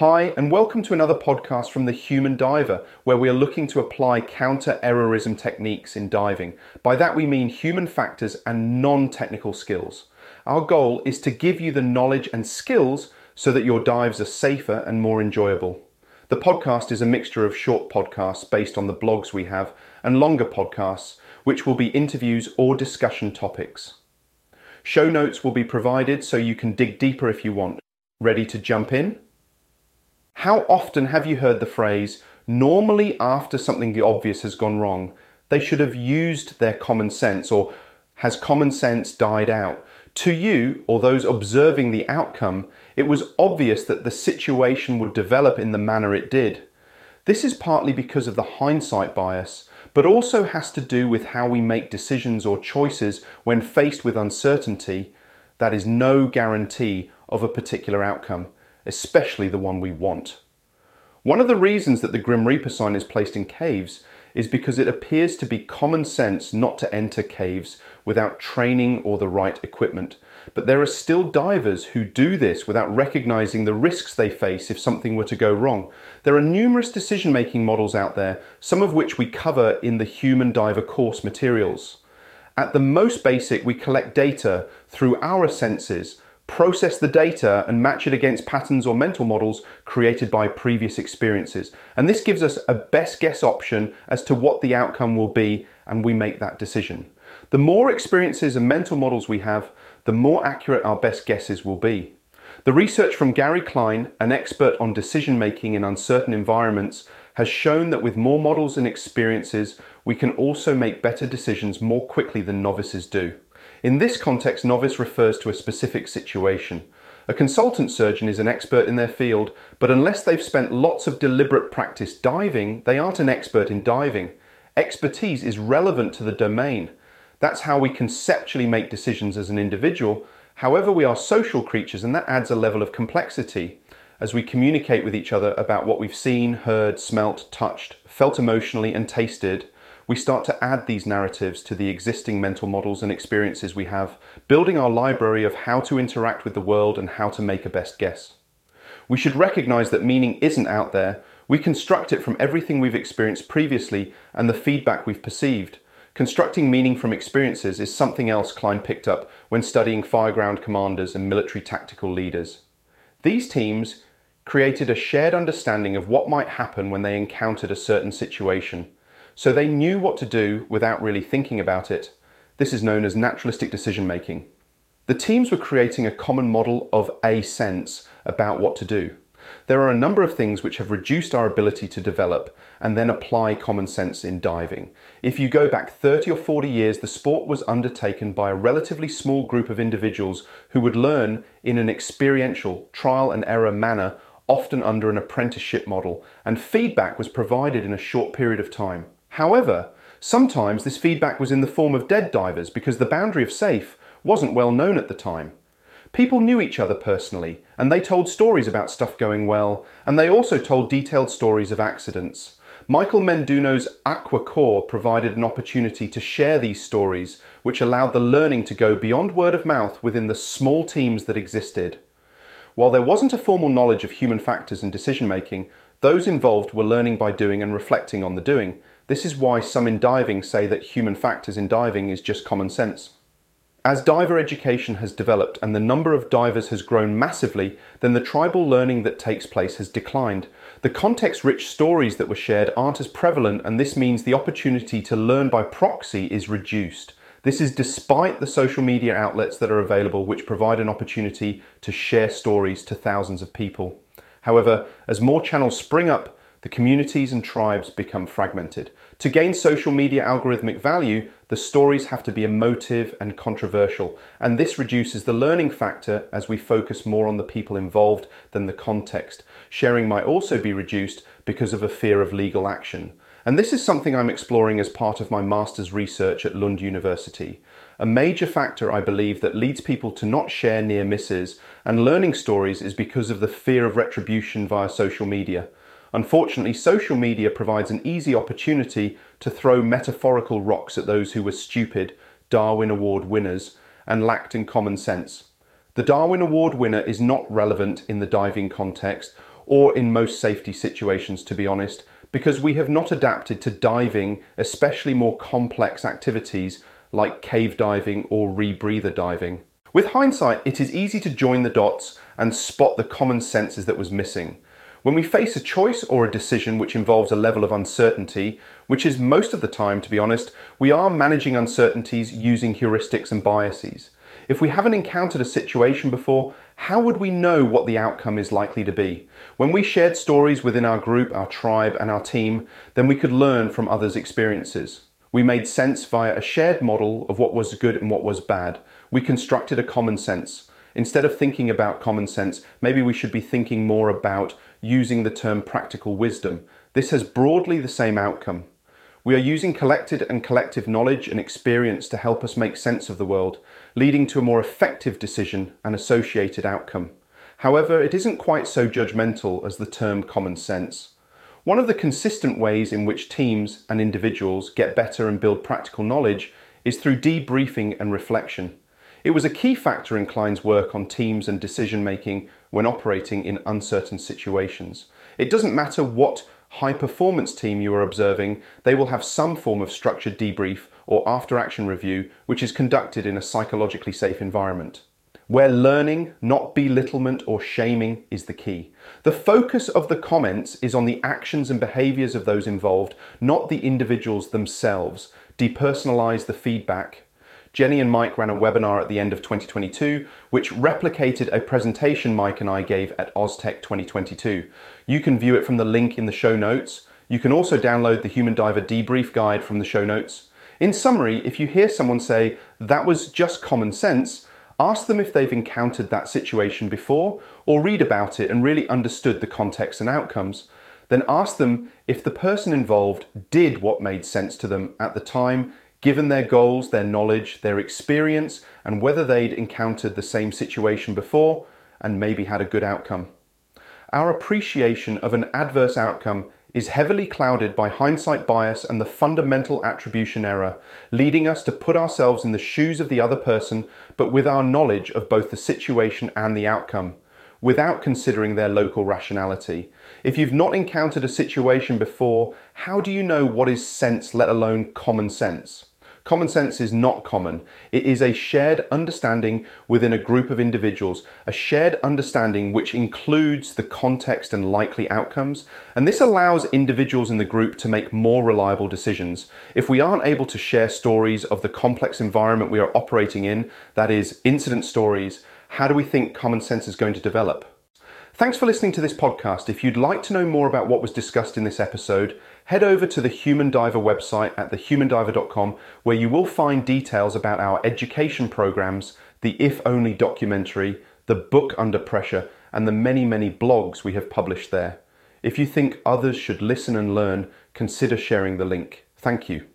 Hi, and welcome to another podcast from the Human Diver, where we are looking to apply counter errorism techniques in diving. By that, we mean human factors and non technical skills. Our goal is to give you the knowledge and skills so that your dives are safer and more enjoyable. The podcast is a mixture of short podcasts based on the blogs we have and longer podcasts, which will be interviews or discussion topics. Show notes will be provided so you can dig deeper if you want. Ready to jump in? How often have you heard the phrase, normally after something obvious has gone wrong, they should have used their common sense, or has common sense died out? To you, or those observing the outcome, it was obvious that the situation would develop in the manner it did. This is partly because of the hindsight bias, but also has to do with how we make decisions or choices when faced with uncertainty that is no guarantee of a particular outcome especially the one we want. One of the reasons that the Grim Reaper sign is placed in caves is because it appears to be common sense not to enter caves without training or the right equipment. But there are still divers who do this without recognizing the risks they face if something were to go wrong. There are numerous decision making models out there, some of which we cover in the Human Diver course materials. At the most basic, we collect data through our senses process the data and match it against patterns or mental models created by previous experiences. And this gives us a best guess option as to what the outcome will be, and we make that decision. The more experiences and mental models we have, the more accurate our best guesses will be. The research from Gary Klein, an expert on decision making in uncertain environments, has shown that with more models and experiences, we can also make better decisions more quickly than novices do. In this context, novice refers to a specific situation. A consultant surgeon is an expert in their field, but unless they've spent lots of deliberate practice diving, they aren't an expert in diving. Expertise is relevant to the domain. That's how we conceptually make decisions as an individual. However, we are social creatures, and that adds a level of complexity as we communicate with each other about what we've seen, heard, smelt, touched, felt emotionally, and tasted we start to add these narratives to the existing mental models and experiences we have, building our library of how to interact with the world and how to make a best guess. We should recognize that meaning isn't out there. We construct it from everything we've experienced previously and the feedback we've perceived. Constructing meaning from experiences is something else Klein picked up when studying fireground commanders and military tactical leaders. These teams created a shared understanding of what might happen when they encountered a certain situation. So they knew what to do without really thinking about it. This is known as naturalistic decision making. The teams were creating a common model of a sense about what to do. There are a number of things which have reduced our ability to develop and then apply common sense in diving. If you go back 30 or 40 years, the sport was undertaken by a relatively small group of individuals who would learn in an experiential, trial and error manner, often under an apprenticeship model, and feedback was provided in a short period of time. However, sometimes this feedback was in the form of dead divers because the boundary of safe wasn't well known at the time. People knew each other personally, and they told stories about stuff going well, and they also told detailed stories of accidents. Michael Menduno's AquaCORPS provided an opportunity to share these stories, which allowed the learning to go beyond word of mouth within the small teams that existed. While there wasn't a formal knowledge of human factors and decision making, those involved were learning by doing and reflecting on the doing, this is why some in diving say that human factors in diving is just common sense. As diver education has developed and the number of divers has grown massively, then the tribal learning that takes place has declined. The context rich stories that were shared aren't as prevalent, and this means the opportunity to learn by proxy is reduced. This is despite the social media outlets that are available, which provide an opportunity to share stories to thousands of people. However, as more channels spring up, the communities and tribes become fragmented. To gain social media algorithmic value, the stories have to be emotive and controversial, and this reduces the learning factor as we focus more on the people involved than the context. Sharing might also be reduced because of a fear of legal action. And this is something I'm exploring as part of my master's research at Lund University. A major factor, I believe, that leads people to not share near misses and learning stories is because of the fear of retribution via social media. Unfortunately, social media provides an easy opportunity to throw metaphorical rocks at those who were stupid, Darwin Award winners, and lacked in common sense. The Darwin Award winner is not relevant in the diving context or in most safety situations, to be honest, because we have not adapted to diving, especially more complex activities like cave diving or rebreather diving. With hindsight, it is easy to join the dots and spot the common senses that was missing. When we face a choice or a decision which involves a level of uncertainty, which is most of the time, to be honest, we are managing uncertainties using heuristics and biases. If we haven't encountered a situation before, how would we know what the outcome is likely to be? When we shared stories within our group, our tribe, and our team, then we could learn from others' experiences. We made sense via a shared model of what was good and what was bad. We constructed a common sense. Instead of thinking about common sense, maybe we should be thinking more about using the term practical wisdom. This has broadly the same outcome. We are using collected and collective knowledge and experience to help us make sense of the world, leading to a more effective decision and associated outcome. However, it isn't quite so judgmental as the term common sense. One of the consistent ways in which teams and individuals get better and build practical knowledge is through debriefing and reflection. It was a key factor in Klein's work on teams and decision making when operating in uncertain situations. It doesn't matter what high performance team you are observing, they will have some form of structured debrief or after action review, which is conducted in a psychologically safe environment. Where learning, not belittlement or shaming, is the key. The focus of the comments is on the actions and behaviours of those involved, not the individuals themselves. Depersonalise the feedback Jenny and Mike ran a webinar at the end of 2022, which replicated a presentation Mike and I gave at OZTek 2022. You can view it from the link in the show notes. You can also download the Human Diver debrief guide from the show notes. In summary, if you hear someone say, that was just common sense, ask them if they've encountered that situation before or read about it and really understood the context and outcomes. Then ask them if the person involved did what made sense to them at the time given their goals, their knowledge, their experience, and whether they'd encountered the same situation before and maybe had a good outcome. Our appreciation of an adverse outcome is heavily clouded by hindsight bias and the fundamental attribution error, leading us to put ourselves in the shoes of the other person, but with our knowledge of both the situation and the outcome, without considering their local rationality. If you've not encountered a situation before, how do you know what is sense, let alone common sense? Common sense is not common. It is a shared understanding within a group of individuals, a shared understanding which includes the context and likely outcomes. And this allows individuals in the group to make more reliable decisions. If we aren't able to share stories of the complex environment we are operating in, that is, incident stories, how do we think common sense is going to develop? Thanks for listening to this podcast. If you'd like to know more about what was discussed in this episode, head over to the Human Diver website at thehumandiver.com where you will find details about our education programs, the If Only documentary, the book Under Pressure, and the many, many blogs we have published there. If you think others should listen and learn, consider sharing the link. Thank you.